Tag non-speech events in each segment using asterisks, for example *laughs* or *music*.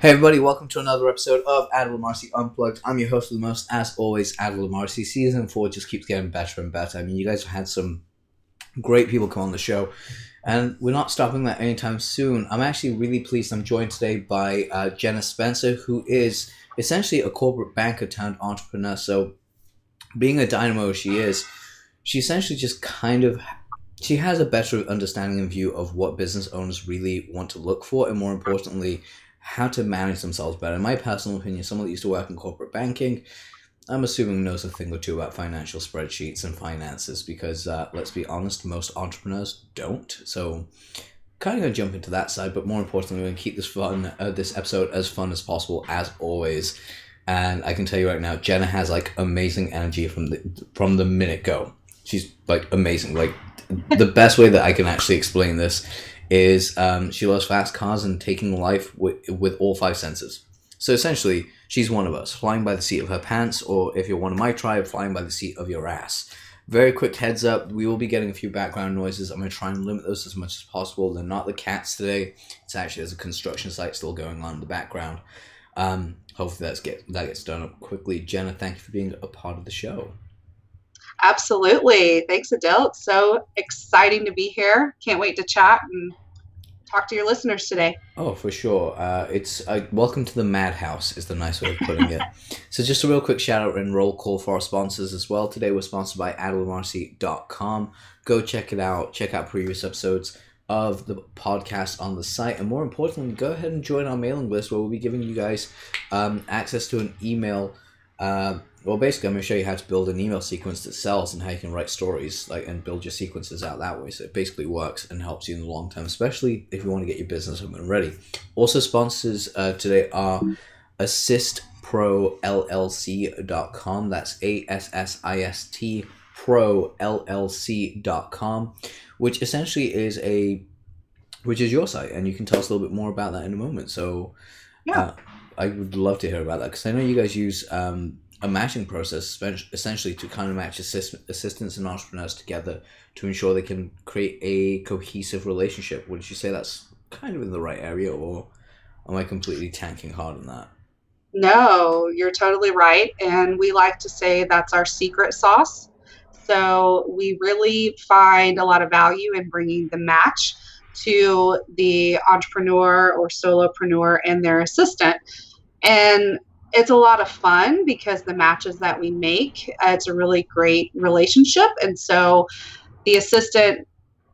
Hey everybody, welcome to another episode of Adel Marcy Unplugged. I'm your host of the most, as always, Adel Marcy. Season 4 just keeps getting better and better. I mean, you guys have had some great people come on the show, and we're not stopping that anytime soon. I'm actually really pleased I'm joined today by uh, Jenna Spencer, who is essentially a corporate banker turned entrepreneur. So, being a dynamo she is, she essentially just kind of she has a better understanding and view of what business owners really want to look for, and more importantly, how to manage themselves better. In my personal opinion, someone that used to work in corporate banking, I'm assuming knows a thing or two about financial spreadsheets and finances because, uh, let's be honest, most entrepreneurs don't. So, kind of to jump into that side, but more importantly, we're to keep this fun, uh, this episode as fun as possible, as always. And I can tell you right now, Jenna has like amazing energy from the from the minute go. She's like amazing. Like the best way that I can actually explain this is um, she loves fast cars and taking life with, with all five senses. So essentially, she's one of us, flying by the seat of her pants, or if you're one of my tribe, flying by the seat of your ass. Very quick heads up, we will be getting a few background noises. I'm going to try and limit those as much as possible. They're not the cats today. It's actually there's a construction site still going on in the background. Um, hopefully that's get that gets done up quickly. Jenna, thank you for being a part of the show. Absolutely. Thanks, Adele. It's so exciting to be here. Can't wait to chat and talk to your listeners today. Oh, for sure. Uh, it's uh, welcome to the madhouse is the nice way of putting it. *laughs* so just a real quick shout out and roll call for our sponsors as well. Today we're sponsored by adelmarcy.com. Go check it out. Check out previous episodes of the podcast on the site. And more importantly, go ahead and join our mailing list where we'll be giving you guys um, access to an email uh, well, basically, I'm going to show you how to build an email sequence that sells and how you can write stories like and build your sequences out that way. So it basically works and helps you in the long term, especially if you want to get your business up and ready. Also, sponsors uh, today are assistprollc.com. That's A S S I S T Pro LLC.com, which essentially is a which is your site, and you can tell us a little bit more about that in a moment. So, yeah. Uh, I would love to hear about that because I know you guys use um, a matching process essentially to kind of match assist- assistants and entrepreneurs together to ensure they can create a cohesive relationship. Would you say that's kind of in the right area, or am I completely tanking hard on that? No, you're totally right. And we like to say that's our secret sauce. So we really find a lot of value in bringing the match to the entrepreneur or solopreneur and their assistant. And it's a lot of fun because the matches that we make, uh, it's a really great relationship. And so the assistant,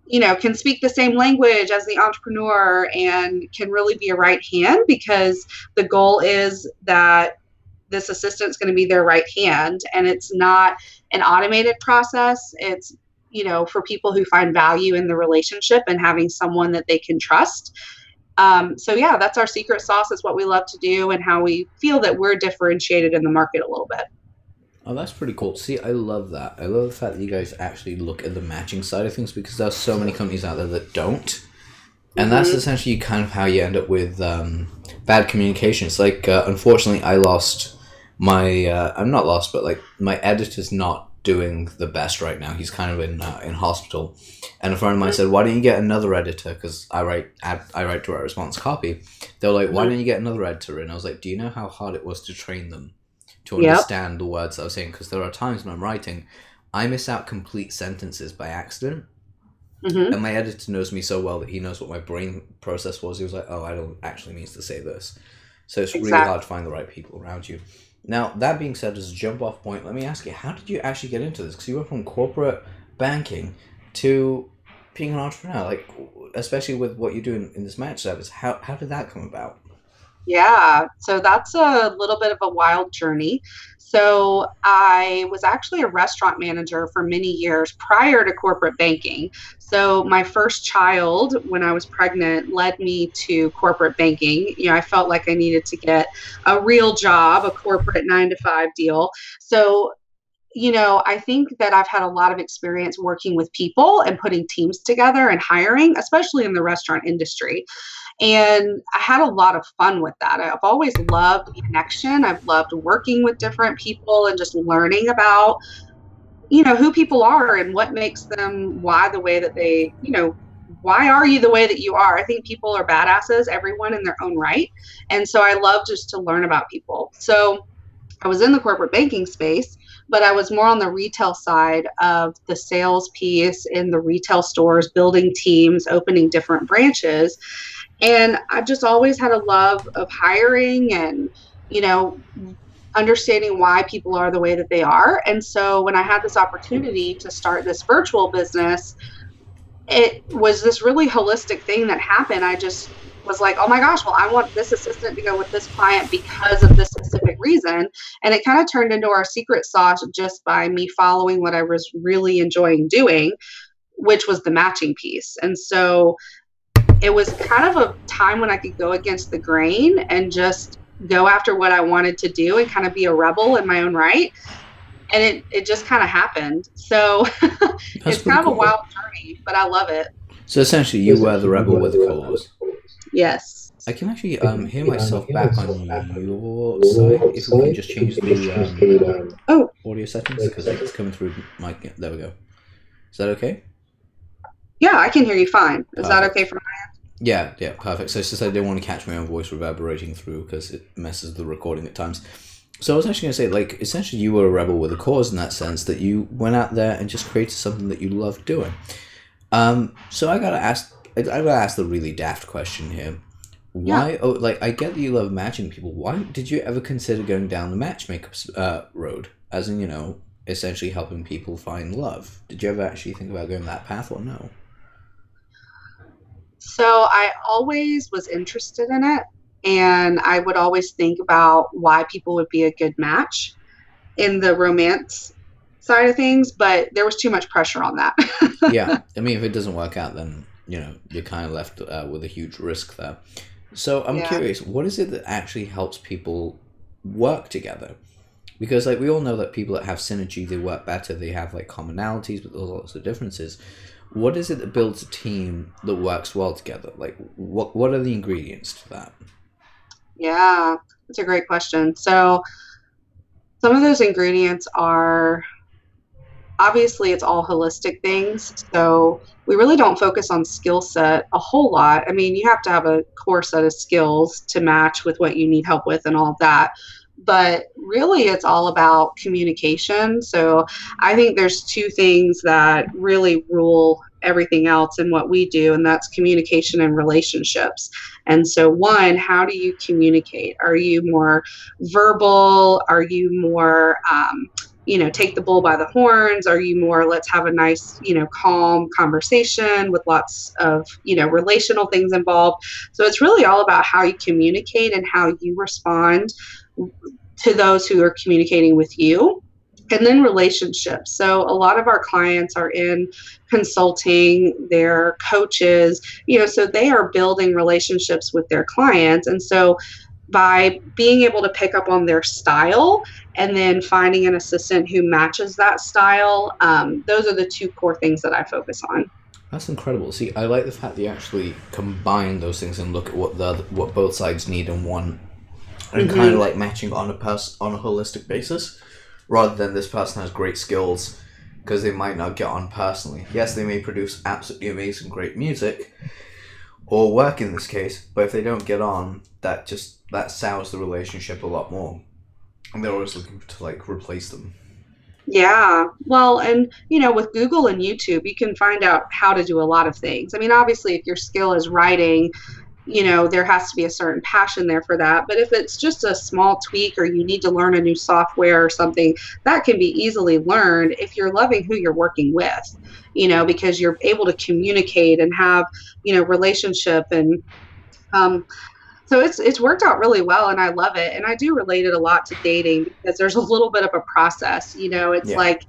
you know, can speak the same language as the entrepreneur and can really be a right hand because the goal is that this assistant is going to be their right hand and it's not an automated process. It's, you know, for people who find value in the relationship and having someone that they can trust um, so yeah, that's our secret sauce. Is what we love to do, and how we feel that we're differentiated in the market a little bit. Oh, that's pretty cool. See, I love that. I love the fact that you guys actually look at the matching side of things because there's so many companies out there that don't. And mm-hmm. that's essentially kind of how you end up with um, bad It's Like, uh, unfortunately, I lost my. Uh, I'm not lost, but like my editor's not doing the best right now. He's kind of in uh, in hospital, and a friend of mine said, "Why don't you get another editor?" Because I write I, I write direct response copy. They were like, "Why don't you get another editor?" And I was like, "Do you know how hard it was to train them to understand yep. the words I was saying?" Because there are times when I'm writing, I miss out complete sentences by accident. Mm-hmm. And my editor knows me so well that he knows what my brain process was. He was like, "Oh, I don't actually mean to say this," so it's exactly. really hard to find the right people around you. Now, that being said, as a jump off point, let me ask you, how did you actually get into this? Because you went from corporate banking to being an entrepreneur, like, especially with what you do in, in this match service. How, how did that come about? Yeah, so that's a little bit of a wild journey. So I was actually a restaurant manager for many years prior to corporate banking. So my first child, when I was pregnant, led me to corporate banking. You know, I felt like I needed to get a real job, a corporate nine to five deal. So you know, I think that I've had a lot of experience working with people and putting teams together and hiring, especially in the restaurant industry. And I had a lot of fun with that. I've always loved connection. I've loved working with different people and just learning about, you know, who people are and what makes them why the way that they, you know, why are you the way that you are? I think people are badasses, everyone in their own right. And so I love just to learn about people. So I was in the corporate banking space, but I was more on the retail side of the sales piece in the retail stores, building teams, opening different branches. And I've just always had a love of hiring and, you know, understanding why people are the way that they are. And so when I had this opportunity to start this virtual business, it was this really holistic thing that happened. I just was like, oh my gosh, well, I want this assistant to go with this client because of this specific reason. And it kind of turned into our secret sauce just by me following what I was really enjoying doing, which was the matching piece. And so it was kind of a time when I could go against the grain and just go after what I wanted to do and kind of be a rebel in my own right. And it, it just kind of happened. So *laughs* it's kind of a wild journey, but I love it. So essentially, you were the rebel with a cause. Yes. I can actually um, hear myself back on your side. If we can just change the um, oh. audio settings because it's coming through my. There we go. Is that okay? Yeah, I can hear you fine. Is perfect. that okay for my? Yeah, yeah, perfect. So it's just I didn't want to catch my own voice reverberating through because it messes the recording at times. So I was actually going to say, like, essentially, you were a rebel with a cause in that sense that you went out there and just created something that you loved doing. Um, so I gotta ask, I gotta ask the really daft question here. Why? Yeah. Oh, like I get that you love matching people. Why did you ever consider going down the matchmaker uh, road, as in you know, essentially helping people find love? Did you ever actually think about going that path or no? So I always was interested in it, and I would always think about why people would be a good match in the romance side of things, but there was too much pressure on that. *laughs* yeah, I mean, if it doesn't work out, then you know you're kind of left uh, with a huge risk there. So I'm yeah. curious, what is it that actually helps people work together? Because like we all know that people that have synergy, they work better. They have like commonalities, but there's lots of differences. What is it that builds a team that works well together? Like what what are the ingredients to that? Yeah, that's a great question. So some of those ingredients are obviously it's all holistic things so we really don't focus on skill set a whole lot i mean you have to have a core set of skills to match with what you need help with and all of that but really it's all about communication. So i think there's two things that really rule everything else in what we do and that's communication and relationships. And so one how do you communicate? Are you more verbal? Are you more um, you know take the bull by the horns? Are you more let's have a nice you know calm conversation with lots of you know relational things involved? So it's really all about how you communicate and how you respond to those who are communicating with you and then relationships. So a lot of our clients are in consulting, they're coaches, you know, so they are building relationships with their clients. And so by being able to pick up on their style and then finding an assistant who matches that style. Um, those are the two core things that I focus on. That's incredible. See, I like the fact that you actually combine those things and look at what the what both sides need in one, and mm-hmm. kind of like matching on a pers- on a holistic basis, rather than this person has great skills because they might not get on personally. Yes, they may produce absolutely amazing, great music, or work in this case, but if they don't get on, that just that sours the relationship a lot more. And they're always looking to like replace them. Yeah. Well, and you know, with Google and YouTube, you can find out how to do a lot of things. I mean, obviously, if your skill is writing, you know, there has to be a certain passion there for that. But if it's just a small tweak or you need to learn a new software or something, that can be easily learned if you're loving who you're working with, you know, because you're able to communicate and have, you know, relationship and um, so it's it's worked out really well and i love it and i do relate it a lot to dating because there's a little bit of a process you know it's yeah. like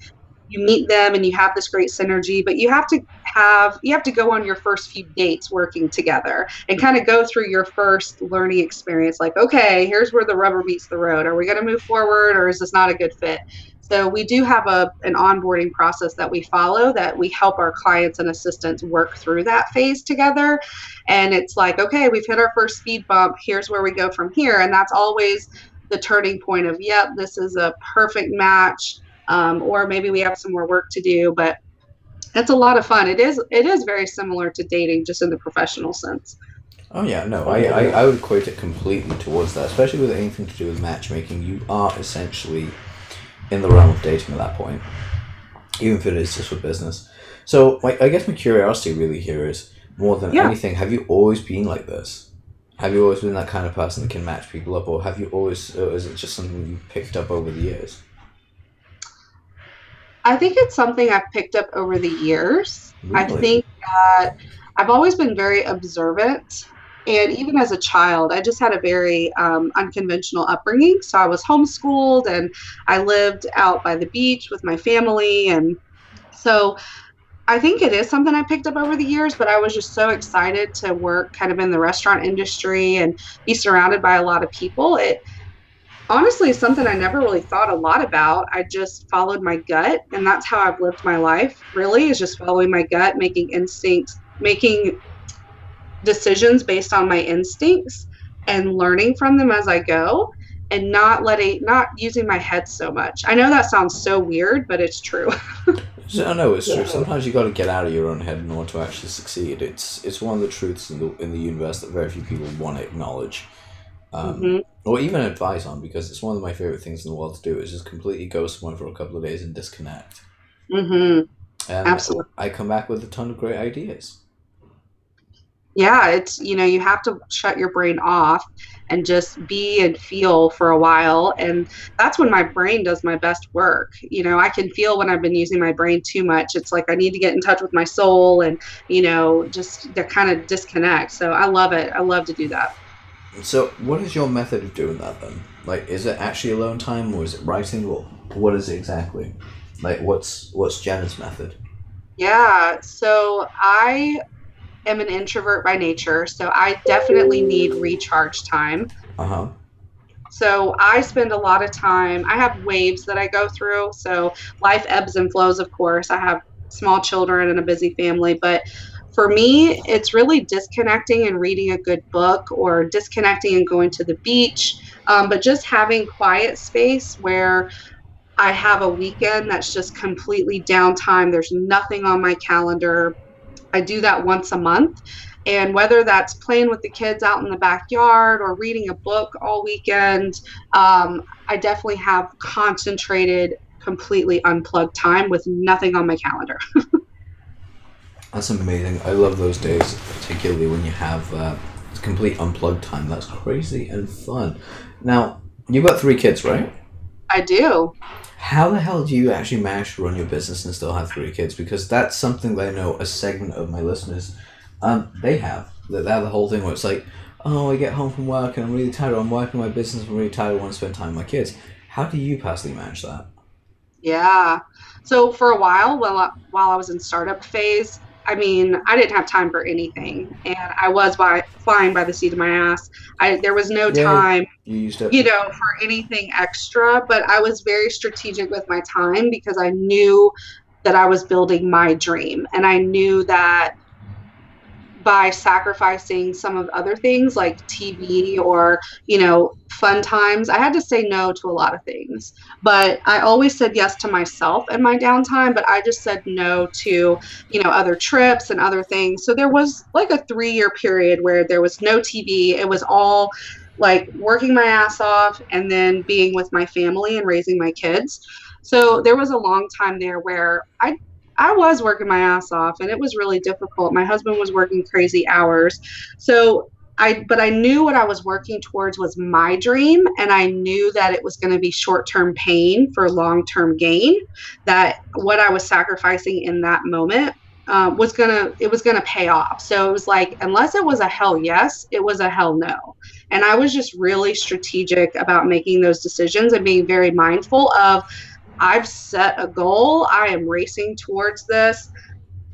you meet them and you have this great synergy but you have to have you have to go on your first few dates working together and hmm. kind of go through your first learning experience like okay here's where the rubber meets the road are we going to move forward or is this not a good fit so we do have a an onboarding process that we follow that we help our clients and assistants work through that phase together. And it's like, okay, we've hit our first speed bump. Here's where we go from here. And that's always the turning point of, yep, this is a perfect match. Um, or maybe we have some more work to do, but it's a lot of fun. It is it is very similar to dating, just in the professional sense. Oh yeah, no, I, I, I would equate it completely towards that, especially with anything to do with matchmaking. You are essentially in the realm of dating at that point, even if it is just for business. So, like, I guess my curiosity really here is more than Yeah. anything: have you always been like this? Have you always been that kind of person that can match people up, or have you always, or is it just something you picked up over the years? I think it's something I've picked up over the years. I think that I've always been very observant. And even as a child, I just had a very um, unconventional upbringing. So I was homeschooled and I lived out by the beach with my family. And so I think it is something I picked up over the years, but I was just so excited to work kind of in the restaurant industry and be surrounded by a lot of people. It honestly something I never really thought a lot about. I just followed my gut, and that's how I've lived my life. Really, is just following my gut, making instincts, making decisions based on my instincts, and learning from them as I go, and not letting, not using my head so much. I know that sounds so weird, but it's true. *laughs* I know it's true. Sometimes you got to get out of your own head in order to actually succeed. It's it's one of the truths in the in the universe that very few people want to acknowledge, um, Mhm. or even advise on, because it's one of my favorite things in the world to do. Is just completely go somewhere for a couple of days and disconnect. hmm And Absolutely. I come back with a ton of great ideas. yeah it's you know you have to shut your brain off and just be and feel for a while and that's when my brain does my best work you know i can feel when i've been using my brain too much it's like i need to get in touch with my soul and you know just to kind of disconnect so i love it i love to do that So, what is your method of doing that then? Like, is it actually alone time, or is it writing, or what is it exactly? Like, what's what's Jenna's method? yeah so i am an introvert by nature so i definitely need recharge time Uh huh. So I spend a lot of time. I have waves that I go through. So life ebbs and flows, of course. I have small children and a busy family, but for me, it's really disconnecting and reading a good book or disconnecting and going to the beach. Um, but just having quiet space where I have a weekend that's just completely downtime. There's nothing on my calendar. I do that once a month. And whether that's playing with the kids out in the backyard or reading a book all weekend, um, I definitely have concentrated, completely unplugged time with nothing on my calendar. *laughs* That's amazing. I love those days, particularly when you have uh, complete unplugged time. That's crazy and fun. Now, you've got three kids, right? I do. How the hell do you actually manage to run your business and still have three kids? Because that's something that I know a segment of my listeners, um, they have. That they have the whole thing where it's like, oh, I get home from work and I'm really tired. I'm working my business. I'm really tired. I want to spend time with my kids. How do you personally manage that? Yeah. So for a while, while I, while I was in startup phase, I mean, I didn't have time for anything, and I was by flying by the seat of my ass. I there was no Yeah. time You you know, for anything extra, but I was very strategic with my time because I knew that I was building my dream. And I knew that by sacrificing some of other things like TV or, you know, fun times, I had to say no to a lot of things. But I always said yes to myself and my downtime, but I just said no to, you know, other trips and other things. So there was like a three year period where there was no TV. It was all like working my ass off and then being with my family and raising my kids. So there was a long time there where I I was working my ass off and it was really difficult. My husband was working crazy hours. So I but I knew what I was working towards was my dream and I knew that it was going to be short-term pain for long-term gain that what I was sacrificing in that moment um, was gonna it was gonna pay off. So it was like unless it was a hell yes, it was a hell no. And I was just really strategic about making those decisions and being very mindful of I've set a goal, I am racing towards this,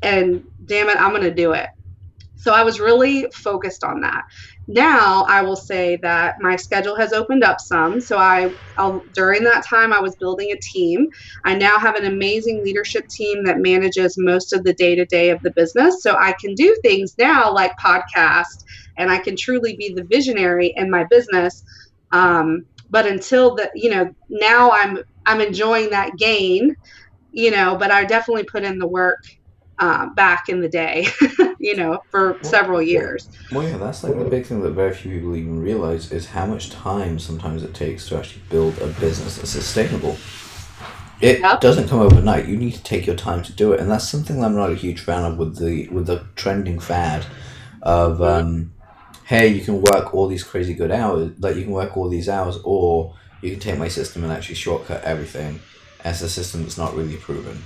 and damn it, I'm going to do it. So I was really focused on that. Now I will say that my schedule has opened up some. So I, I'll, during that time, I was building a team. I now have an amazing leadership team that manages most of the day to day of the business. So I can do things now like podcast, and I can truly be the visionary in my business. Um, but until the, you know, now I'm I'm enjoying that gain, you know. But I definitely put in the work uh, back in the day, *laughs* you know, for several years. Well, yeah, that's like the big thing that very few people even realize is how much time sometimes it takes to actually build a business that's sustainable. It Yep. doesn't come overnight. You need to take your time to do it, and that's something that I'm not a huge fan of with the with the trending fad of um, hey, you can work all these crazy good hours, like you can work all these hours, or you can take my system and actually shortcut everything. As a system that's not really proven.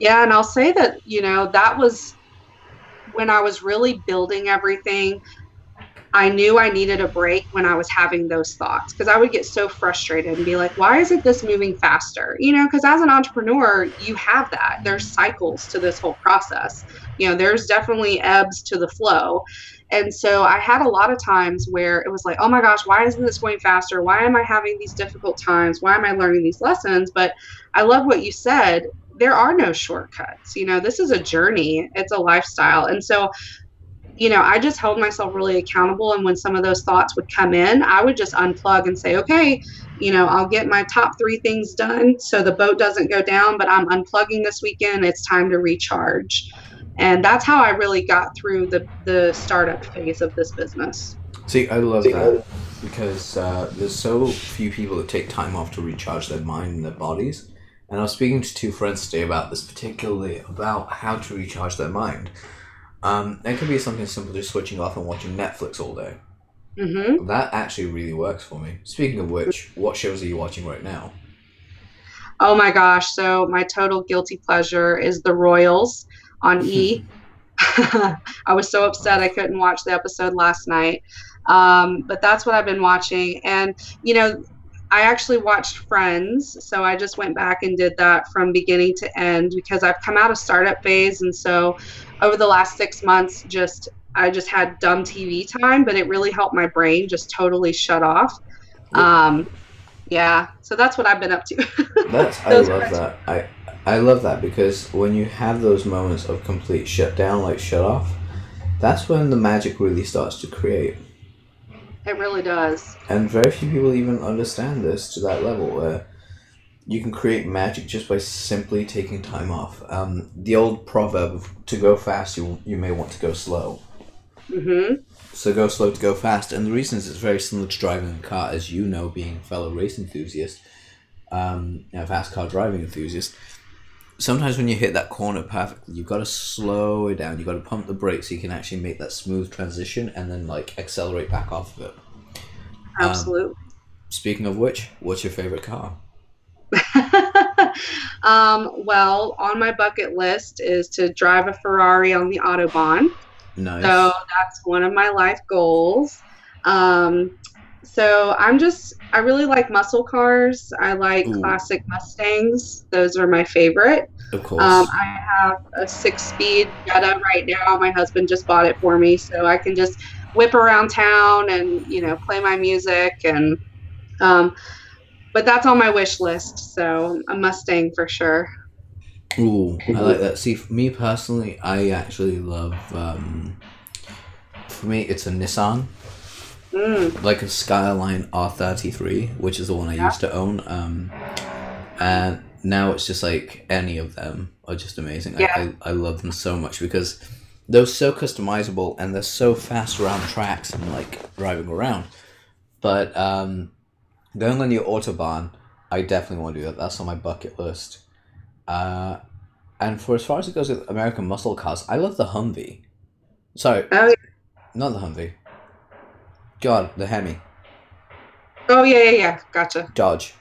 Yeah, and I'll say that, you know, that was when I was really building everything. I knew I needed a break when I was having those thoughts because I would get so frustrated and be like, why isn't this moving faster? You know, because as an entrepreneur, you have that. There's cycles to this whole process. You know, there's definitely ebbs to the flow. And so I had a lot of times where it was like, oh my gosh, why isn't this going faster? Why am I having these difficult times? Why am I learning these lessons? But I love what you said. There are no shortcuts. You know, this is a journey, it's a lifestyle. And so, you know, I just held myself really accountable. And when some of those thoughts would come in, I would just unplug and say, okay, you know, I'll get my top three things done so the boat doesn't go down, but I'm unplugging this weekend. It's time to recharge. And that's how I really got through the, the startup phase of this business. See, I love that because uh, there's so few people that take time off to recharge their mind and their bodies. And I was speaking to two friends today about this, particularly about how to recharge their mind. Um, it could be something simple, just switching off and watching Netflix all day. hmm That actually really works for me. Speaking of which, what shows are you watching right now? Oh my gosh. So, my total guilty pleasure is The Royals on E. *laughs* *laughs* I was so upset I couldn't watch the episode last night. Um, but that's what I've been watching. And, you know, I actually watched Friends. So I just went back and did that from beginning to end because I've come out of startup phase. And so over the last six months, just I just had dumb TV time, but it really helped my brain just totally shut off. Um, yeah. So that's what I've been up to. *laughs* That's I love are- that. I I love that because when you have those moments of complete shutdown, like shut off, that's when the magic really starts to create. It really does. And very few people even understand this to that level where you can create magic just by simply taking time off. Um, the old proverb of to go fast, you, you may want to go slow. hmm So go slow to go fast. And the reason is it's very similar to driving a car, as you know, being a fellow race enthusiast, um, a fast car driving enthusiast. Sometimes when you hit that corner perfectly, you've got to slow it down. You've got to pump the brakes so you can actually make that smooth transition and then like accelerate back off of it. Absolutely. Speaking of which, what's your favorite car? *laughs* um, well, on my bucket list is to drive a Ferrari on the Autobahn. Nice. So that's one of my life goals. Um, so I'm just, I really like muscle cars. I like Ooh. classic Mustangs. Those are my favorite. of course. Um, I have a six speed Jetta right now. My husband just bought it for me. So I can just whip around town and, you know, play my music. And, um, but that's on my wish list. So a Mustang for sure. Ooh, I like that. See, for me personally, I actually love. Um, for me, it's a Nissan, Mm, like a Skyline R33, which is the one I Yeah. used to own. Um, and now it's just like any of them are just amazing. Yeah. I, I, I love them so much because they're so customizable and they're so fast around tracks and like driving around. But um, going on the autobahn, I definitely want to do that. That's on my bucket list. Uh, and for as far as it goes with American muscle cars, I love the Humvee. Sorry, oh, not the Humvee. God, the Hemi. oh, yeah, yeah, yeah. Gotcha. Dodge.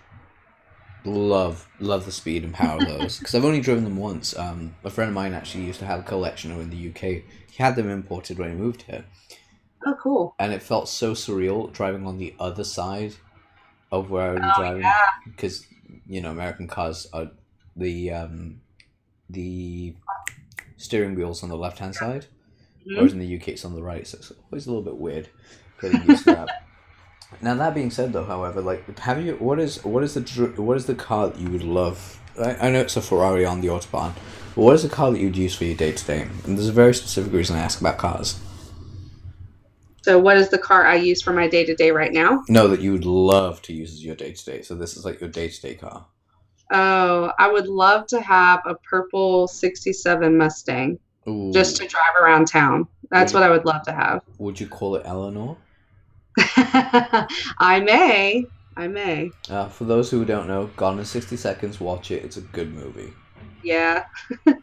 Love, love the speed and power of those. *laughs* Because I've only driven them once. Um, a friend of mine actually used to have a collection of in the UK. He had them imported when he moved here. Oh, cool. And it felt so surreal driving on the other side of where I was Oh, driving. yeah. Because, you know, American cars are the, um, the steering wheel's on the left hand side. Mhm. whereas in the UK it's on the right, so it's always a little bit weird getting used to that. *laughs* Now that being said, though, however, like, have you what is what is the what is the car that you would love? I, I know it's a Ferrari on the autobahn, but what is the car that you'd use for your day to day? And there's a very specific reason I ask about cars. So, what is the car I use for my day to day right now? No, that you would love to use as your day to day. So this is like your day to day car. Oh, I would love to have a purple 67 Mustang Ooh. just to drive around town. That's Would what I would love to have. Would you call it Eleanor? *laughs* I may. I may. Uh, for those who don't know, Gone in 60 Seconds, watch it. It's a good movie. Yeah. *laughs*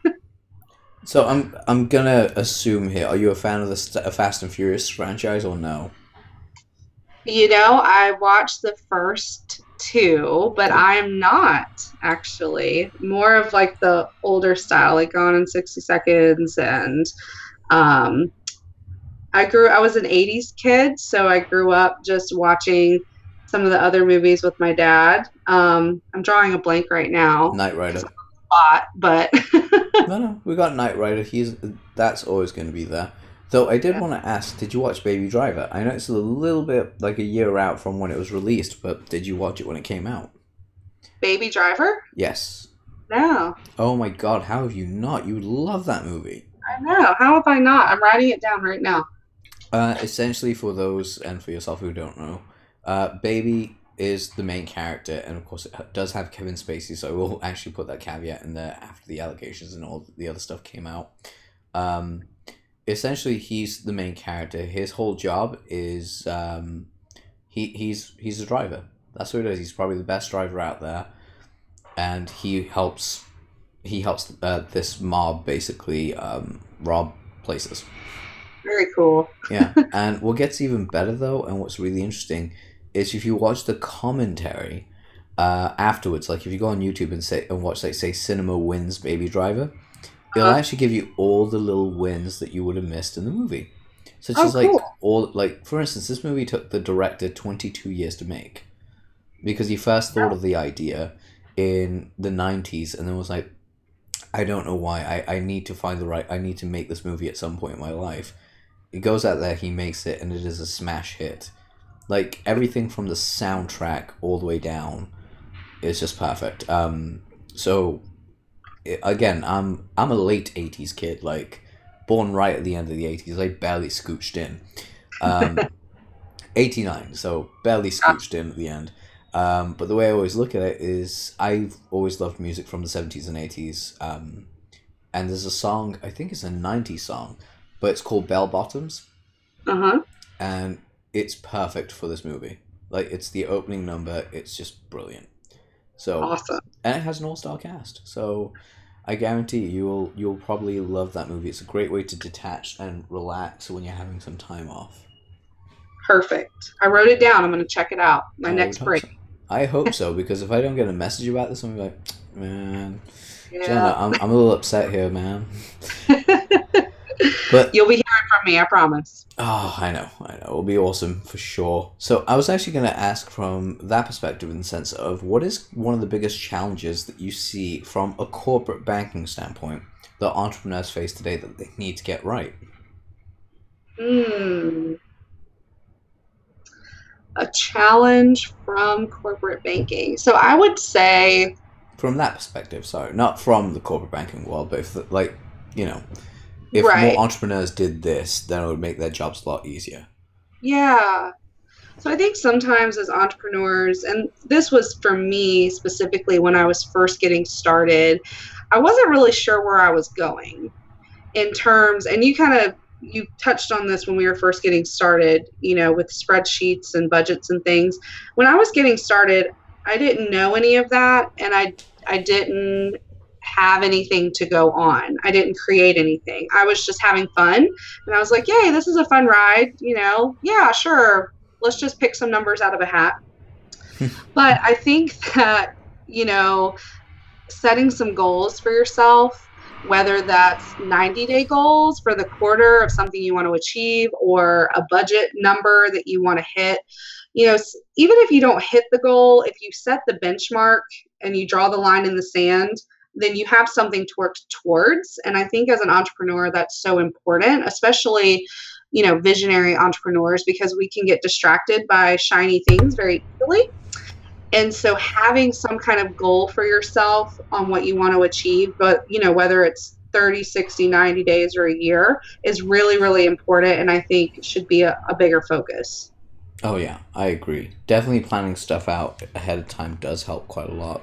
So I'm I'm gonna assume here. Are you a fan of the St- Fast and Furious franchise or no? You know, I watched the first two, but I'm not actually. More of like the older style, like Gone in 60 Seconds and um I grew I was an 80s kid, so I grew up just watching some of the other movies with my dad. Um I'm drawing a blank right now. Knight Rider. Spot, but *laughs* no, no, we got Knight Rider. He's that's always going to be there. Though I did Yeah. want to ask, did you watch Baby Driver? I know it's a little bit like a year out from when it was released, but did you watch it when it came out? Baby Driver? Yes. No. Oh my god, how have you not? You love that movie. I know. How have I not? I'm writing it down right now. Uh, essentially, for those and for yourself who don't know, uh, Baby is the main character, and of course, it does have Kevin Spacey. So I will *laughs* actually put that caveat in there after the allegations and all the other stuff came out. Um, essentially, he's the main character. His whole job is um, he he's he's a driver. That's what he does. He's probably the best driver out there, and he helps he helps uh, this mob basically um, rob places. Very cool. Yeah, *laughs* and what gets even better though, and what's really interesting, is if you watch the commentary uh, afterwards. Like if you go on YouTube and say and watch like say Cinema Wins Baby Driver, it'll Uh-huh. actually give you all the little wins that you would have missed in the movie. Such Oh, as like cool. all like for instance, this movie took the director twenty two years to make because he first thought of the idea in the nineties and then was like, I don't know why. I, I need to find the right. I need to make this movie at some point in my life. He goes out there, he makes it, and it is a smash hit. Like everything from the soundtrack all the way down is just perfect. Um, so again, I'm I'm a late '80s kid, like born right at the end of the '80s. I barely scooched in. Um, *laughs* '89, so barely scooched in at the end. Um, but the way I always look at it is I've always loved music from the 70s and 80s. Um, and there's a song, I think it's a 90s song, but it's called Bell Bottoms. Uh huh. And it's perfect for this movie. Like, it's the opening number, it's just brilliant. So, Awesome. and it has an all star cast. So, I guarantee you, you'll you'll probably love that movie. It's a great way to detach and relax when you're having some time off. Perfect. I wrote it down. I'm going to check it out. My I next break. so. I hope so because if I don't get a message about this, I'm gonna be like, man, Jenna, I'm, I'm a little upset here, man. *laughs* But You'll be hearing from me. I promise. oh, I know, I know, it'll be awesome for sure. So I was actually gonna ask from that perspective, in the sense of what is one of the biggest challenges that you see from a corporate banking standpoint that entrepreneurs face today that they need to get right. Hmm. A challenge from corporate banking. So I would say, From that perspective, sorry, not from the corporate banking world, but if like you know, if Right. more entrepreneurs did this, then it would make their jobs a lot easier. yeah. So I think sometimes as entrepreneurs, and this was for me specifically when I was first getting started, I wasn't really sure where I was going in terms, and you kind of you touched on this when we were first getting started, you know, with spreadsheets and budgets and things. When I was getting started, I didn't know any of that, and I I didn't have anything to go on. I didn't create anything. I was just having fun, and I was like, "Yay, this is a fun ride!" You know, yeah, sure. Let's just pick some numbers out of a hat. *laughs* but I think that you know, setting some goals for yourself whether that's 90 day goals for the quarter of something you want to achieve or a budget number that you want to hit. You know, even if you don't hit the goal, if you set the benchmark and you draw the line in the sand, then you have something to work towards. And I think as an entrepreneur, that's so important, especially, you know, visionary entrepreneurs, because we can get distracted by shiny things very easily. And so having some kind of goal for yourself on what you want to achieve, but you know, whether it's 30, 60, 90 days or a year is really, really important and I think should be a, a bigger focus. Oh yeah, I agree. Definitely planning stuff out ahead of time does help quite a lot.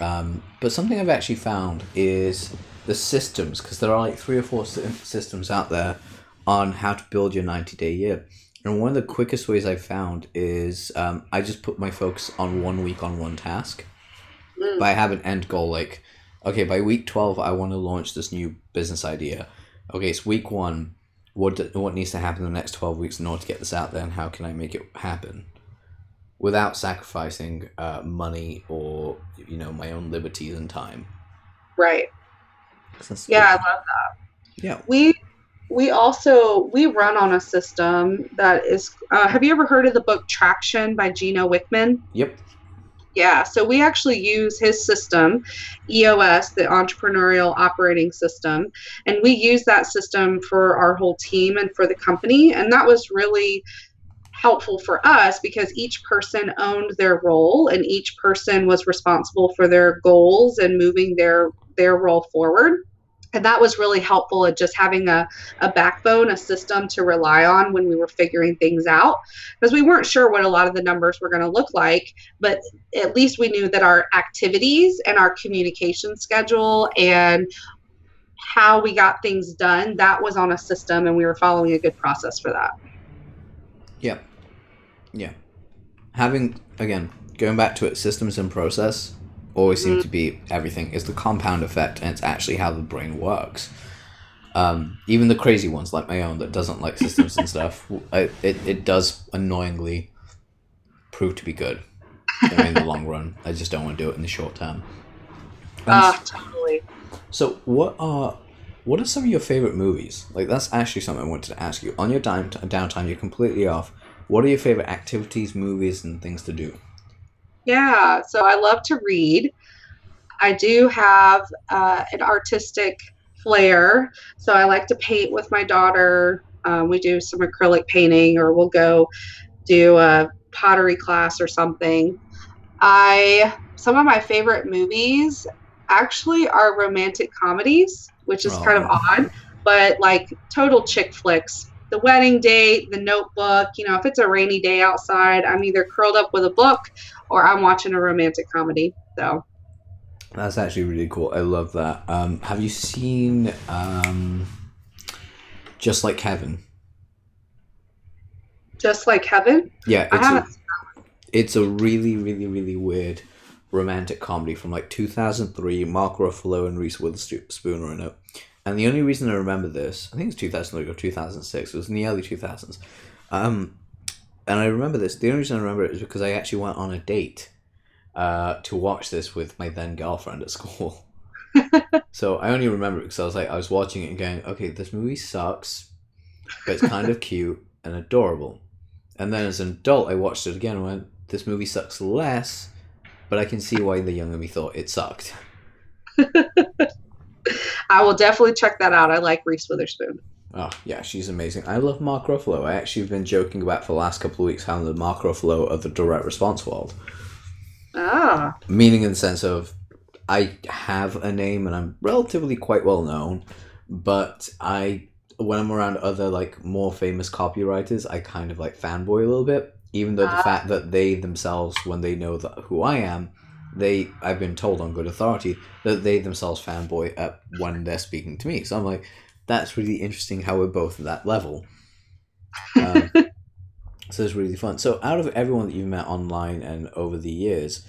Um, but something I've actually found is the systems, because there are like three or four systems out there on how to build your 90 day year. And one of the quickest ways I've found is um, I just put my focus on one week on one task. Mm. But I have an end goal like, okay, by week 12, I want to launch this new business idea. Okay, it's week one. What, do- what needs to happen in the next 12 weeks in order to get this out there, and how can I make it happen? Without sacrificing uh, money or you know my own liberties and time. Right. That's- Yeah, I love that. yeah. We we also we run on a system that is. Uh, have you ever heard of the book Traction by Gino Wickman? Yep. Yeah, so we actually use his system, EOS, the Entrepreneurial Operating System, and we use that system for our whole team and for the company. And that was really helpful for us because each person owned their role and each person was responsible for their goals and moving their their role forward. And that was really helpful at just having a, a backbone a system to rely on when we were figuring things out. Because we weren't sure what a lot of the numbers were going to look like but at least we knew that our activities and our communication schedule and how we got things done that was on a system and we were following a good process for that. Yeah. Yeah. Having again going back to it, systems and process always seem to be everything. It's the compound effect, and it's actually how the brain works. Um, even the crazy ones like my own that doesn't like systems and stuff, I, it it does annoyingly prove to be good. In the long run, I just don't want to do it in the short term. Ah totally So, what are what are some of your favorite movies? Like, that's actually something I wanted to ask you. On your dime downtime, you're completely off. What are your favorite activities, movies, and things to do? Yeah, so I love to read. I do have uh, an artistic flair, so I like to paint with my daughter. Um, we do some acrylic painting, or we'll go do a pottery class or something. I some of my favorite movies actually are romantic comedies, which is kind of Oh. odd, but like total chick flicks. The wedding date, the notebook, you know, if it's a rainy day outside, I'm either curled up with a book or I'm watching a romantic comedy. So, That's actually really cool. I love that. Um, have you seen um, Just Like Heaven? just like heaven, Yeah, it's a, it's a really, really, really weird romantic comedy from like 2003. Mark Ruffalo and Reese Witherspoon are in it. And the only reason I remember this, I think it's 2003 or 2006, it was in the early 2000s. Um, and I remember this, the only reason I remember it is because I actually went on a date uh, to watch this with my then girlfriend at school. *laughs* so I only remember it because I was like, I was watching it and going, okay, this movie sucks, but it's kind of cute and adorable. And then as an adult, I watched it again and went, this movie sucks less, but I can see why the younger me thought it sucked. *laughs* I will definitely check that out. I like Reese Witherspoon. Oh, yeah, she's amazing. I love Mark Ruffalo. I actually have been joking about for the last couple of weeks how the Mark Ruffalo of the direct response world. Ah, Meaning in the sense of I have a name and I'm relatively quite well known, but I when I'm around other like more famous copywriters, I kind of like fanboy a little bit. Even though the Ah. fact that they themselves, when they know that who I am, they I've been told on good authority that they themselves fanboy at when they're speaking to me. So I'm like, that's really interesting how we're both at that level. Um, *laughs* so it's really fun. So out of everyone that you've met online and over the years,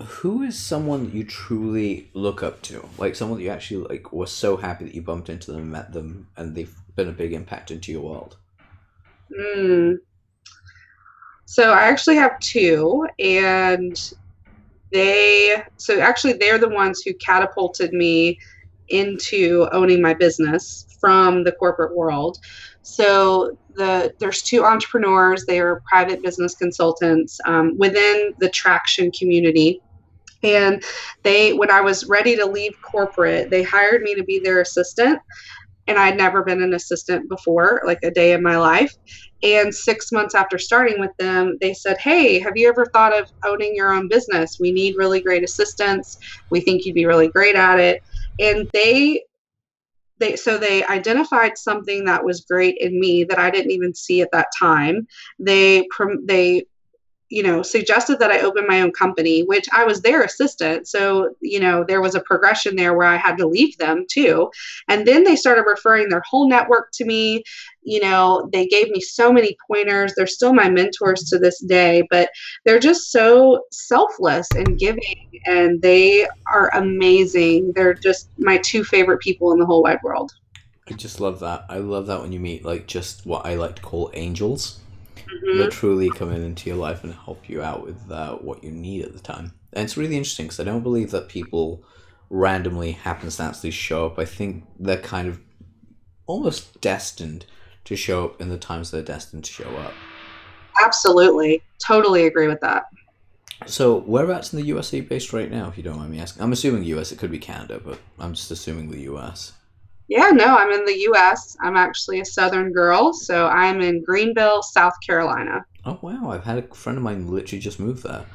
who is someone that you truly look up to? Like someone that you actually like were so happy that you bumped into them and met them and they've been a big impact into your world. mm. So I actually have two, and they so actually they're the ones who catapulted me into owning my business from the corporate world. So the there's two entrepreneurs. They are private business consultants um, within the Traction community, and they when I was ready to leave corporate, they hired me to be their assistant. And I had never been an assistant before, like a day in my life. And six months after starting with them, they said, Hey, have you ever thought of owning your own business? We need really great assistants. We think you'd be really great at it. And they they so they identified something that was great in me that I didn't even see at that time. They they you know, suggested that I open my own company, which I was their assistant. So, you know, there was a progression there where I had to leave them too. And then they started referring their whole network to me. You know, they gave me so many pointers. They're still my mentors to this day, but they're just so selfless and giving and they are amazing. They're just my two favorite people in the whole wide world. I just love that. I love that when you meet like just what I like to call angels mm-hmm. that truly come in into your life and help you out with uh, what you need at the time. And it's really interesting because I don't believe that people randomly happenstancely show up. I think they're kind of almost destined to show up in the times they're destined to show up. Absolutely. Totally agree with that. So, whereabouts in the US are you based right now, if you don't mind me asking? I'm assuming US, it could be Canada, but I'm just assuming the US. Yeah, no, I'm in the U.S. I'm actually a Southern girl, so I'm in Greenville, South Carolina. Oh wow! I've had a friend of mine literally just move there.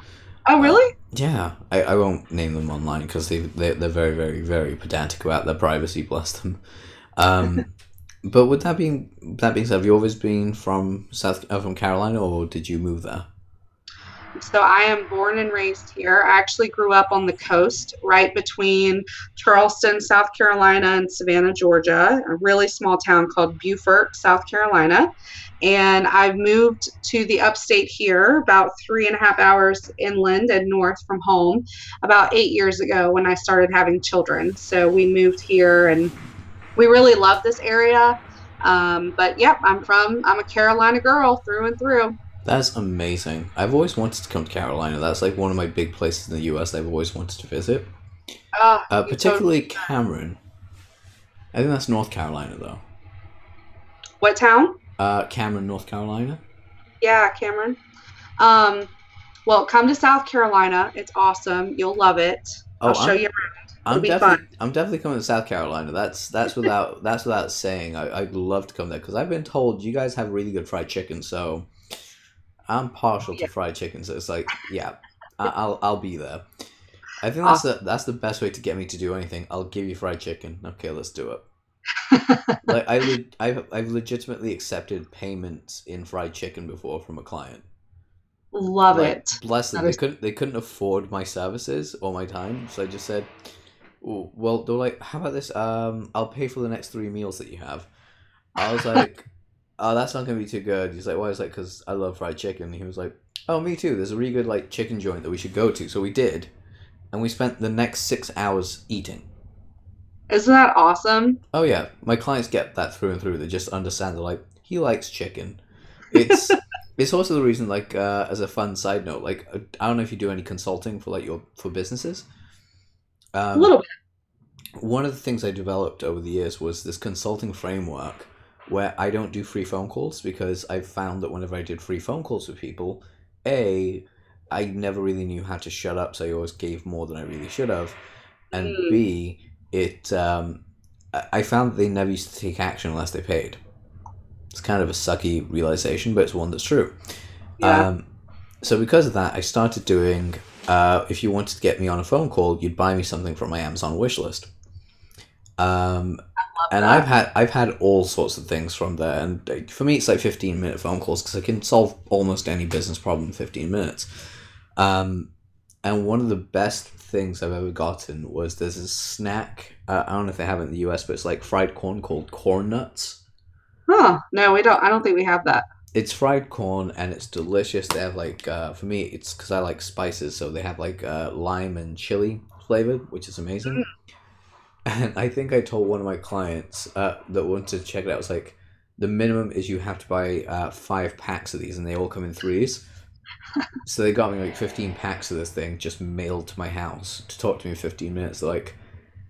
Oh really? Uh, yeah, I, I won't name them online because they they they're very very very pedantic about their privacy. Bless them. Um, *laughs* but with that being that being said, have you always been from South uh, from Carolina, or did you move there? So I am born and raised here. I actually grew up on the coast, right between Charleston, South Carolina, and Savannah, Georgia, a really small town called Beaufort, South Carolina. And I've moved to the upstate here, about three and a half hours inland and north from home, about eight years ago when I started having children. So we moved here and we really love this area. Um, but yep, I'm from, I'm a Carolina girl through and through. That's amazing. I've always wanted to come to Carolina. That's like one of my big places in the U.S. I've always wanted to visit. Uh, uh, particularly totally Cameron. I think that's North Carolina, though. What town? Uh, Cameron, North Carolina. Yeah, Cameron. Um, well, come to South Carolina. It's awesome. You'll love it. Oh, I'll show I'm, you around. It'll I'm definitely, fun. I'm definitely coming to South Carolina. That's that's without that's without saying. I, I'd love to come there because I've been told you guys have really good fried chicken. So I'm partial to fried chicken, so it's like, yeah, I- will I'll be there. I think that's the that's the best way to get me to do anything. I'll give you fried chicken. Okay, let's do it. *laughs* like I le- I've I've legitimately accepted payments in fried chicken before from a client. Love like, it. Bless them. That they is... couldn't they couldn't afford my services or my time, so I just said, "Well, they're like, how about this? Um, I'll pay for the next three meals that you have." I was *laughs* like, oh, that's not gonna be too good. He's like, why? Is like, because I love fried chicken. He was like, oh, me too. There's a really good like chicken joint that we should go to. So we did, and we spent the next six hours eating. Isn't that awesome? Oh yeah, my clients get that through and through. They just understand. They're like, he likes chicken. It's *laughs* it's also the reason, like, uh, as a fun side note, like, uh, I don't know if you do any consulting for like your for businesses. Um, a little bit. One of the things I developed over the years was this consulting framework where I don't do free phone calls because I found that whenever I did free phone calls with people, A, I never really knew how to shut up, so I always gave more than I really should have. And mm. B, it um, I found that they never used to take action unless they paid. It's kind of a sucky realization, but it's one that's true. Yeah. Um, so because of that, I started doing. Uh, if you wanted to get me on a phone call, you'd buy me something from my Amazon wish list. Um, and that. I've had I've had all sorts of things from there, and for me, it's like fifteen minute phone calls because I can solve almost any business problem in fifteen minutes. Um, and one of the best things I've ever gotten was there's a snack. Uh, I don't know if they have it in the US, but it's like fried corn called corn nuts. Huh? No, we don't. I don't think we have that. It's fried corn and it's delicious. They have like uh, for me, it's because I like spices, so they have like uh, lime and chili flavored, which is amazing. Mm. And I think I told one of my clients uh, that wanted to check it out, I was like, the minimum is you have to buy uh, five packs of these, and they all come in threes. so they got me like 15 packs of this thing just mailed to my house to talk to me in 15 minutes. They're like,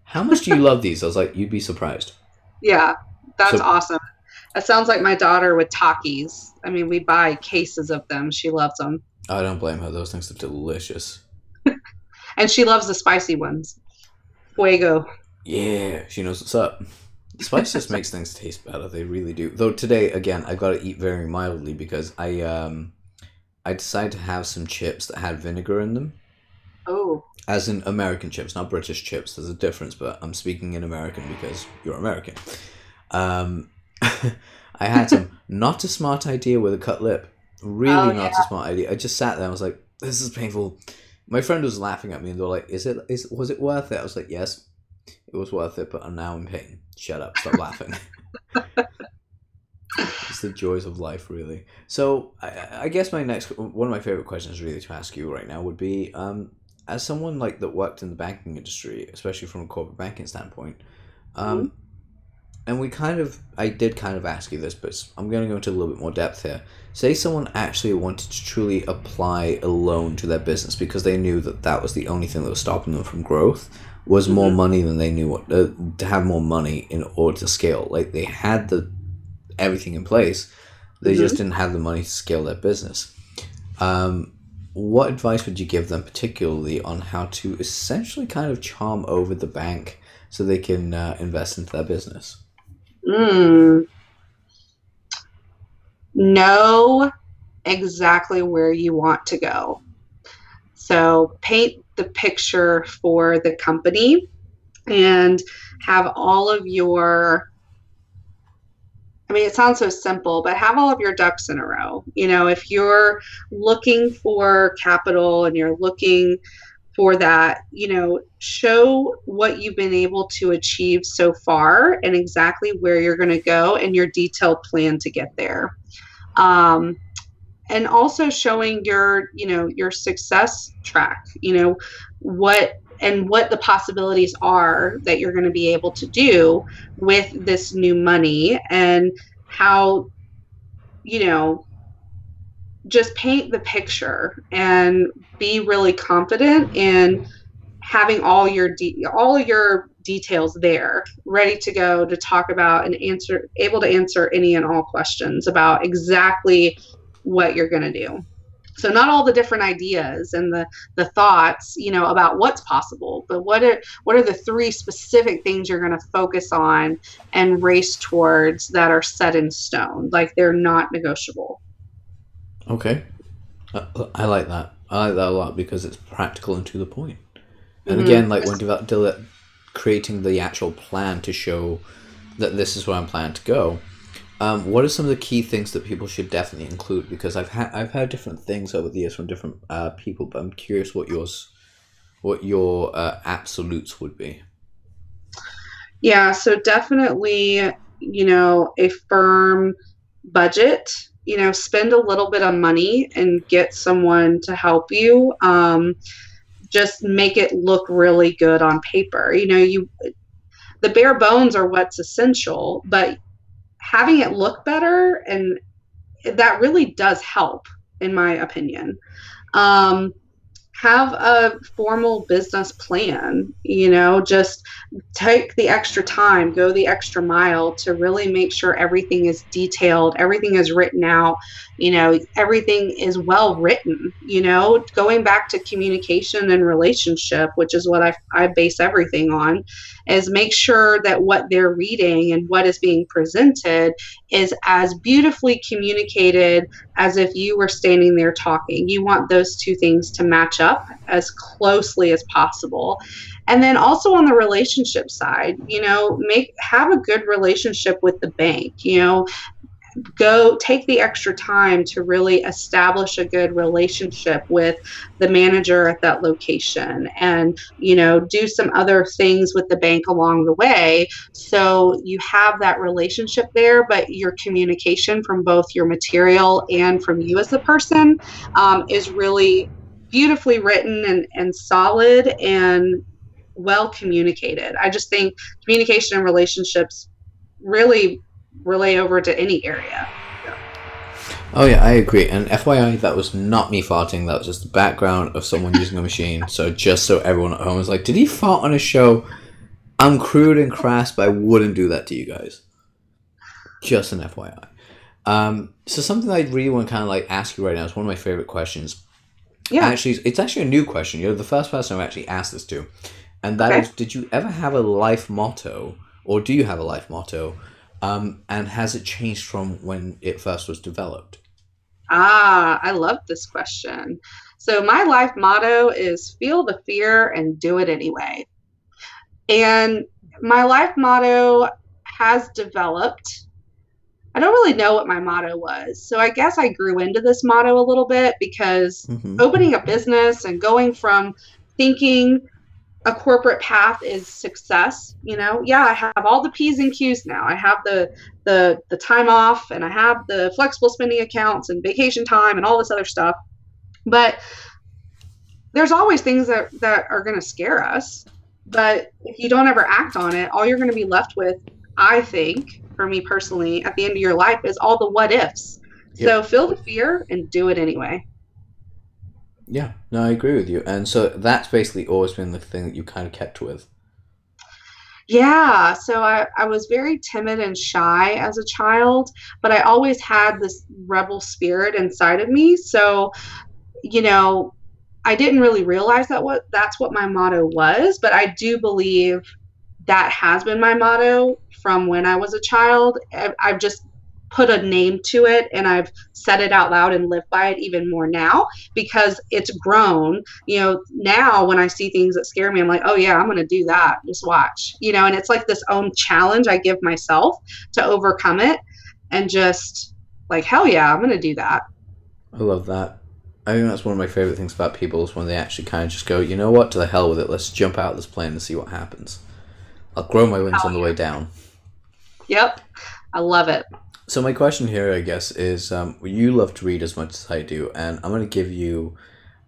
how much do you love these? I was like, you'd be surprised. Yeah, that's so, awesome. That sounds like my daughter with Takis. I mean, we buy cases of them. She loves them. I don't blame her. Those things are delicious. *laughs* and she loves the spicy ones. Fuego. Yeah, she knows what's up. Spice just makes things taste better. They really do. Though today, again, I got to eat very mildly because I um, I decided to have some chips that had vinegar in them. Oh. As in American chips, not British chips. There's a difference, but I'm speaking in American because you're American. Um, *laughs* I had some. *laughs* not a smart idea with a cut lip. Really Oh, not a smart idea. I just sat there. I was like, "This is painful." My friend was laughing at me, and they're like, "Is it? Is was it worth it?" I was like, "Yes, it was worth it." But I'm now in pain. Shut up! Stop laughing. *laughs* it's the joys of life, really. So, I, I guess my next one of my favorite questions, really, to ask you right now would be, um, as someone like that worked in the banking industry, especially from a corporate banking standpoint, um, and we kind of, I did kind of ask you this, but I'm going to go into a little bit more depth here. Say someone actually wanted to truly apply a loan to their business because they knew that that was the only thing that was stopping them from growth was more Mhm. money than they knew what uh, to have more money in order to scale. Like they had the everything in place, they just didn't have the money to scale their business. Um, what advice would you give them, particularly on how to essentially kind of charm over the bank so they can uh, invest into their business? Mm. Know exactly where you want to go. So paint the picture for the company and have all of your I mean, it sounds so simple, but have all of your ducks in a row. You know, if you're looking for capital and you're looking for that, you know, show what you've been able to achieve so far and exactly where you're going to go and your detailed plan to get there. Um, and also showing your, you know, your success track, you know, what and what the possibilities are that you're going to be able to do with this new money and how, you know, just paint the picture and be really confident in having all your de- all your details there ready to go to talk about and answer able to answer any and all questions about exactly what you're going to do so not all the different ideas and the the thoughts you know about what's possible but what are what are the three specific things you're going to focus on and race towards that are set in stone like they're not negotiable Okay, I, I like that. I like that a lot because it's practical and to the point. And Mhm. again, like when develop, de- creating the actual plan to show that this is where I'm planning to go. Um, what are some of the key things that people should definitely include? Because I've had I've heard different things over the years from different uh, people, but I'm curious what yours, what your uh, absolutes would be. Yeah, so definitely, you know, a firm budget, you know, spend a little bit of money and get someone to help you. Um, just make it look really good on paper. You know, you the bare bones are what's essential, but having it look better and that really does help in my opinion. Um, have a formal business plan, you know, just take the extra time, go the extra mile to really make sure everything is detailed, everything is written out, you know, everything is well written, you know, going back to communication and relationship, which is what I, I base everything on, is make sure that what they're reading and what is being presented is as beautifully communicated as if you were standing there talking. You want those two things to match up as closely as possible. And then also on the relationship side you know make have a good relationship with the bank you know. Go take the extra time to really establish a good relationship with the manager at that location and you know do some other things with the bank along the way. So you have that relationship there but your communication from both your material and from you as the person um, is really beautifully written and, and solid and well communicated i just think communication and relationships really relay over to any area. Oh yeah, I agree. And FYI, that was not me farting. That was just the background of someone using a machine. So just so everyone at home is like, did he fart on a show? I'm crude and crass, but I wouldn't do that to you guys. Just an FYI. Um, so something I really want to kind of like ask you right now is one of my favorite questions. Yeah. Actually, it's actually a new question. You're the first person I've actually asked this to, and that Okay. is: Did you ever have a life motto, or do you have a life motto? Um, and has it changed from when it first was developed? Ah, I love this question. So, my life motto is feel the fear and do it anyway. And my life motto has developed I don't really know what my motto was. So I guess I grew into this motto a little bit because Mhm. opening a business and going from thinking a corporate path is success you know yeah i have all the p's and q's now i have the the the time off and i have the flexible spending accounts and vacation time and all this other stuff but there's always things that that are going to scare us but if you don't ever act on it all you're going to be left with i think for me personally at the end of your life is all the what ifs so feel the fear and do it anyway Yeah, no, I agree with you. And so that's basically always been the thing that you kind of kept with. Yeah, so I, I was very timid and shy as a child, but I always had this rebel spirit inside of me. So, you know, I didn't really realize that what that's what my motto was, but I do believe that has been my motto from when I was a child. I've just put a name to it and I've said it out loud and lived by it even more now because it's grown. You know, now when I see things that scare me, I'm like, oh yeah, I'm going to do that. Just watch. You know, and it's like this own challenge I give myself to overcome it and just like, hell yeah, I'm going to do that. I love that. I think that's one of my favorite things about people is when they actually kind of just go, you know what, to the hell with it. Let's jump out of this plane and see what happens. I'll grow my wings on the way down. Yep. I love it. So my question here, I guess, is um, you love to read as much as I do, and I'm going to give you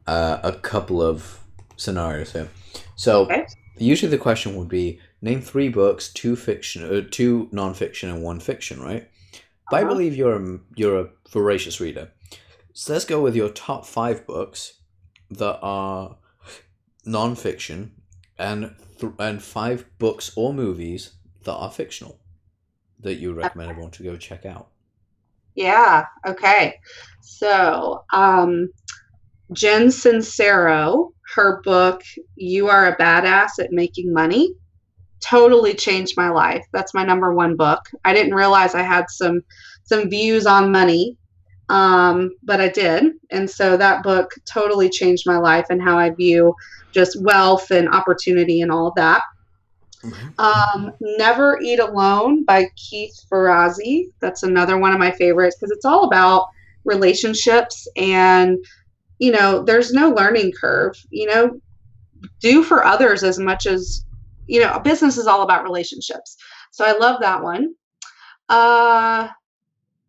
uh, a couple of scenarios here. So Okay. usually the question would be name three books, two fiction, uh, two nonfiction, and one fiction, right? But I Uh-huh. believe you're a, you're a voracious reader. So let's go with your top five books that are nonfiction, and th- and five books or movies that are fictional that you recommend everyone to go check out. Yeah. Okay. So, um, Jen Sincero, her book, You Are a Badass at Making Money, totally changed my life. That's my number one book. I didn't realize I had some some views on money, um, but I did. And so that book totally changed my life and how I view just wealth and opportunity and all of that. Um, Never Eat Alone by Keith Ferrazzi. That's another one of my favorites because it's all about relationships and, you know, there's no learning curve. You know, do for others as much as, you know, business is all about relationships. So I love that one. Uh,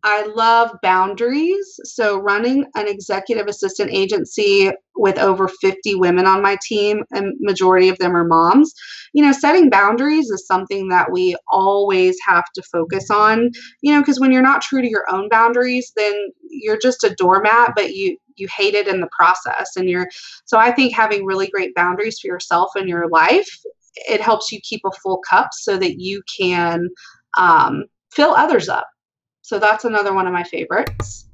I love boundaries. So, running an executive assistant agency with over 50 women on my team, and majority of them are moms, you know, setting boundaries is something that we always have to focus on, you know, because when you're not true to your own boundaries, then you're just a doormat, but you, you hate it in the process. And you're, so I think having really great boundaries for yourself and your life, it helps you keep a full cup so that you can um, fill others up. So that's another one of my favorites.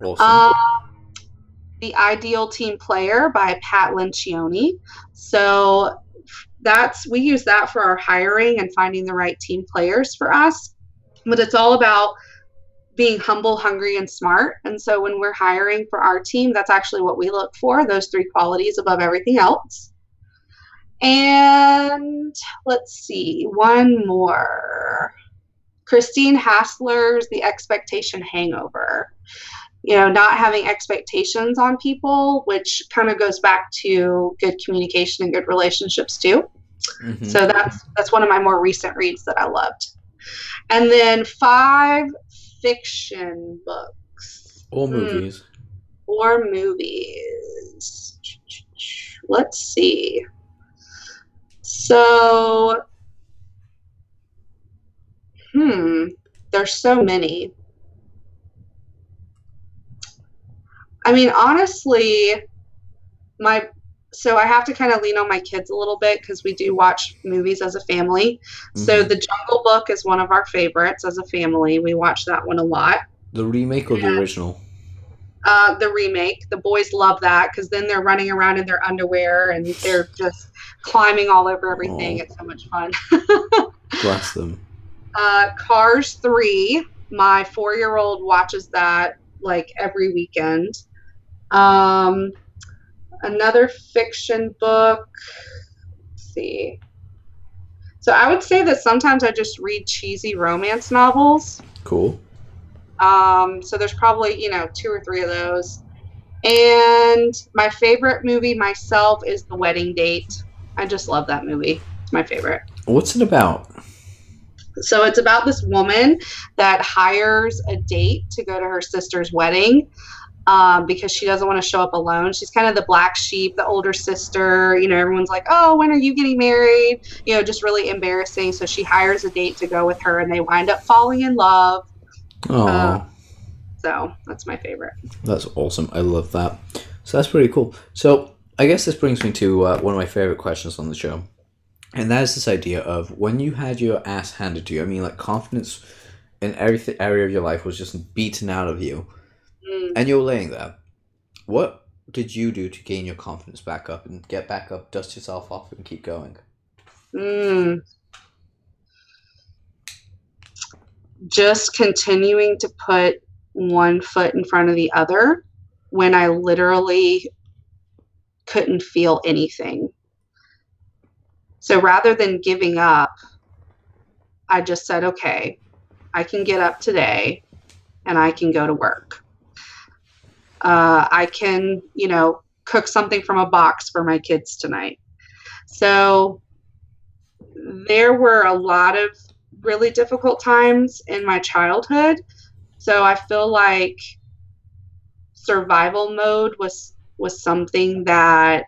Awesome. Um, the Ideal Team Player by Pat Lencioni. So that's we use that for our hiring and finding the right team players for us. But it's all about being humble, hungry, and smart. And so when we're hiring for our team, that's actually what we look for, those three qualities above everything else. And let's see, one more. Christine Hassler's The Expectation Hangover. You know, not having expectations on people, which kind of goes back to good communication and good relationships too. Mhm. So that's that's one of my more recent reads that I loved. And then five fiction books or hmm. movies. or movies. Let's see. So, hmm, there's so many. I mean, honestly, my so I have to kind of lean on my kids a little bit because we do watch movies as a family. So Mhm. The Jungle Book is one of our favorites as a family. We watch that one a lot. the remake or the original? Uh, the remake, the boys love that because then they're running around in their underwear and they're just climbing all over everything. Aw. It's so much fun. *laughs* Bless them. Uh, Cars 3, my four year old watches that like every weekend. Um, another fiction book. Let's see. So I would say that sometimes I just read cheesy romance novels. Cool. Um, so there's probably, you know, two or three of those. And my favorite movie myself is The Wedding Date. I just love that movie. It's my favorite. What's it about? So it's about this woman that hires a date to go to her sister's wedding um, because she doesn't want to show up alone. She's kind of the black sheep, the older sister. You know, everyone's like, oh, when are you getting married? You know, just really embarrassing. So she hires a date to go with her and they wind up falling in love. Oh, Uh, so that's my favorite. that's awesome. I love that. So that's pretty cool. So I guess this brings me to uh, one of my favorite questions on the show. And that is this idea of when you had your ass handed to you, I mean, like confidence in every th- area of your life was just beaten out of you, Mm. and you're laying there. What did you do to gain your confidence back up and get back up, dust yourself off, and keep going? Mm. Just continuing to put one foot in front of the other when I literally couldn't feel anything. So rather than giving up, I just said, okay, I can get up today and I can go to work. Uh, I can, you know, cook something from a box for my kids tonight. So there were a lot of really difficult times in my childhood. So I feel like survival mode was was something that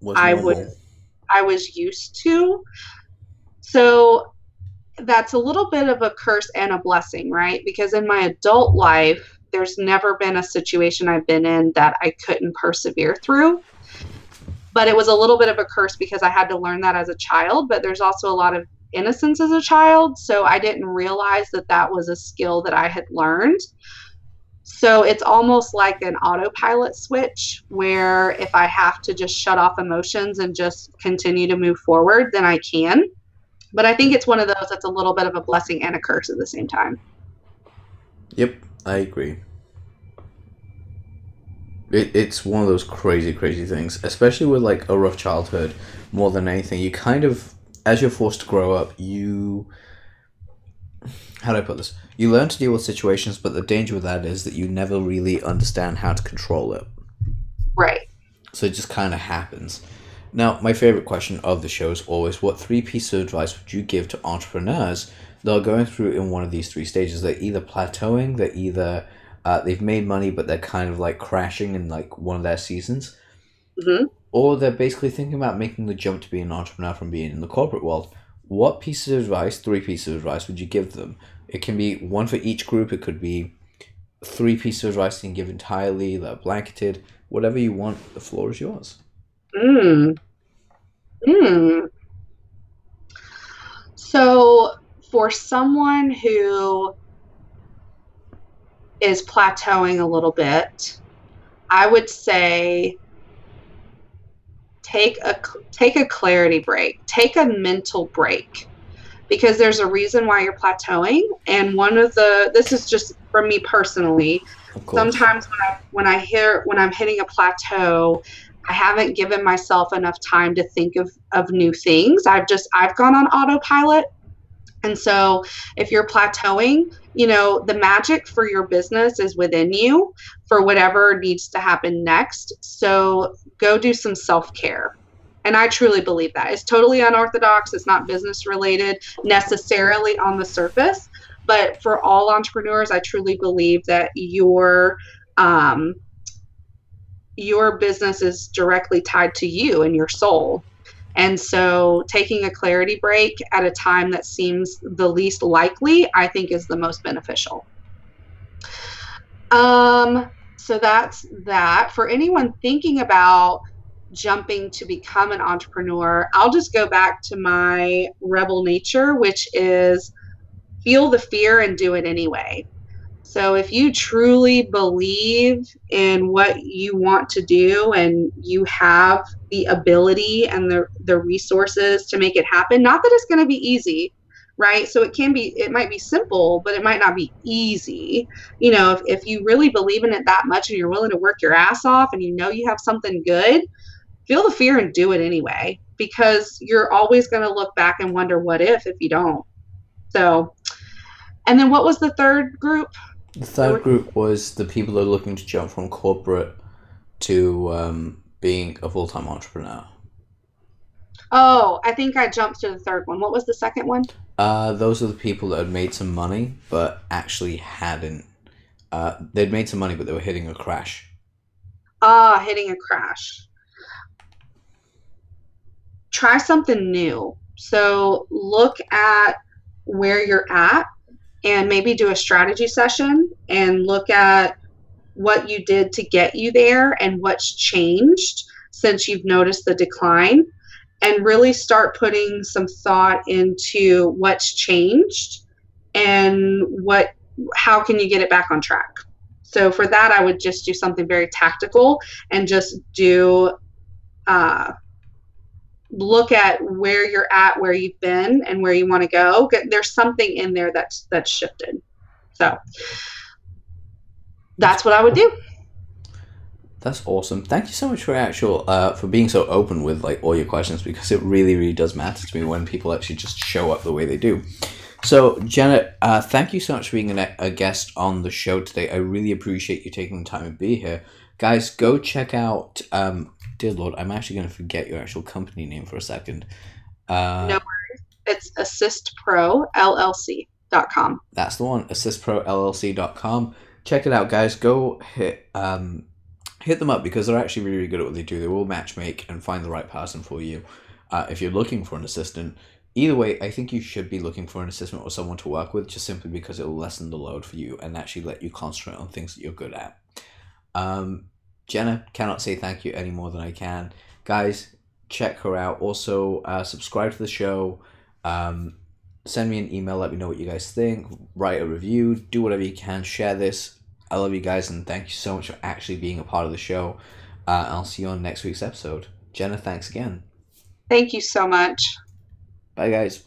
Was I normal. would- I was used to. So that's a little bit of a curse and a blessing, right? Because in my adult life, there's never been a situation I've been in that I couldn't persevere through. But it was a little bit of a curse because I had to learn that as a child, but there's also a lot of innocence as a child. So I didn't realize that that was a skill that I had learned. So it's almost like an autopilot switch where if I have to just shut off emotions and just continue to move forward, then I can. But I think it's one of those that's a little bit of a blessing and a curse at the same time. Yep, I agree. It, it's one of those crazy, crazy things, especially with like a rough childhood. More than anything, you kind of, as you're forced to grow up, you. How do I put this? You learn to deal with situations, but the danger with that is that you never really understand how to control it. Right. So it just kind of happens. Now, my favorite question of the show is always what three pieces of advice would you give to entrepreneurs that are going through in one of these three stages? They're either plateauing, they're either uh, they've made money, but they're kind of like crashing in like one of their seasons, hmm or they're basically thinking about making the jump to be an entrepreneur from being in the corporate world. What pieces of advice, three pieces of advice, would you give them? It can be one for each group. It could be three pieces of rice you can give entirely, that are blanketed, whatever you want. The floor is yours. Mm. Mm. So, for someone who is plateauing a little bit, I would say take a take a clarity break, take a mental break. Because there's a reason why you're plateauing and one of the this is just from me personally, sometimes when I when I hear when I'm hitting a plateau, I haven't given myself enough time to think of of new things. I've just I've gone on autopilot. And so if you're plateauing, you know, the magic for your business is within you for whatever needs to happen next. So go do some self-care. And I truly believe that. It's totally unorthodox. It's not business related necessarily on the surface, but for all entrepreneurs, I truly believe that your um, your business is directly tied to you and your soul. And so, taking a clarity break at a time that seems the least likely, I think, is the most beneficial. Um, so that's that. For anyone thinking about jumping to become an entrepreneur, I'll just go back to my rebel nature, which is feel the fear and do it anyway. So if you truly believe in what you want to do and you have the ability and the, the resources to make it happen, not that it's going to be easy, right? So it can be, it might be simple, but it might not be easy. You know, if, if you really believe in it that much and you're willing to work your ass off and you know you have something good, feel the fear and do it anyway because you're always going to look back and wonder what if if you don't. So, and then what was the third group? The third group was the people that are looking to jump from corporate to um, being a full time entrepreneur. Oh, I think I jumped to the third one. What was the second one? Uh, those are the people that had made some money, but actually hadn't. Uh, they'd made some money, but they were hitting a crash. Ah, hitting a crash. Try something new. So look at where you're at and maybe do a strategy session and look at what you did to get you there and what's changed since you've noticed the decline and really start putting some thought into what's changed and what how can you get it back on track so for that i would just do something very tactical and just do uh, look at where you're at where you've been and where you want to go there's something in there that's that's shifted so that's what i would do that's awesome. Thank you so much for actual uh, for being so open with like all your questions because it really really does matter to me when people actually just show up the way they do. So Janet, uh, thank you so much for being a, guest on the show today. I really appreciate you taking the time to be here, guys. Go check out. Um, dear Lord, I'm actually going to forget your actual company name for a second. Uh, no worries. It's assistprollc.com. That's the one. Assistprollc.com. Check it out, guys. Go hit. Um, hit them up because they're actually really, really good at what they do. They will match make and find the right person for you. Uh, if you're looking for an assistant, either way, I think you should be looking for an assistant or someone to work with just simply because it will lessen the load for you and actually let you concentrate on things that you're good at. Um, Jenna cannot say thank you any more than I can. Guys, check her out. Also, uh, subscribe to the show. Um, send me an email. Let me know what you guys think. Write a review. Do whatever you can. Share this I love you guys and thank you so much for actually being a part of the show. Uh, I'll see you on next week's episode. Jenna, thanks again. Thank you so much. Bye, guys.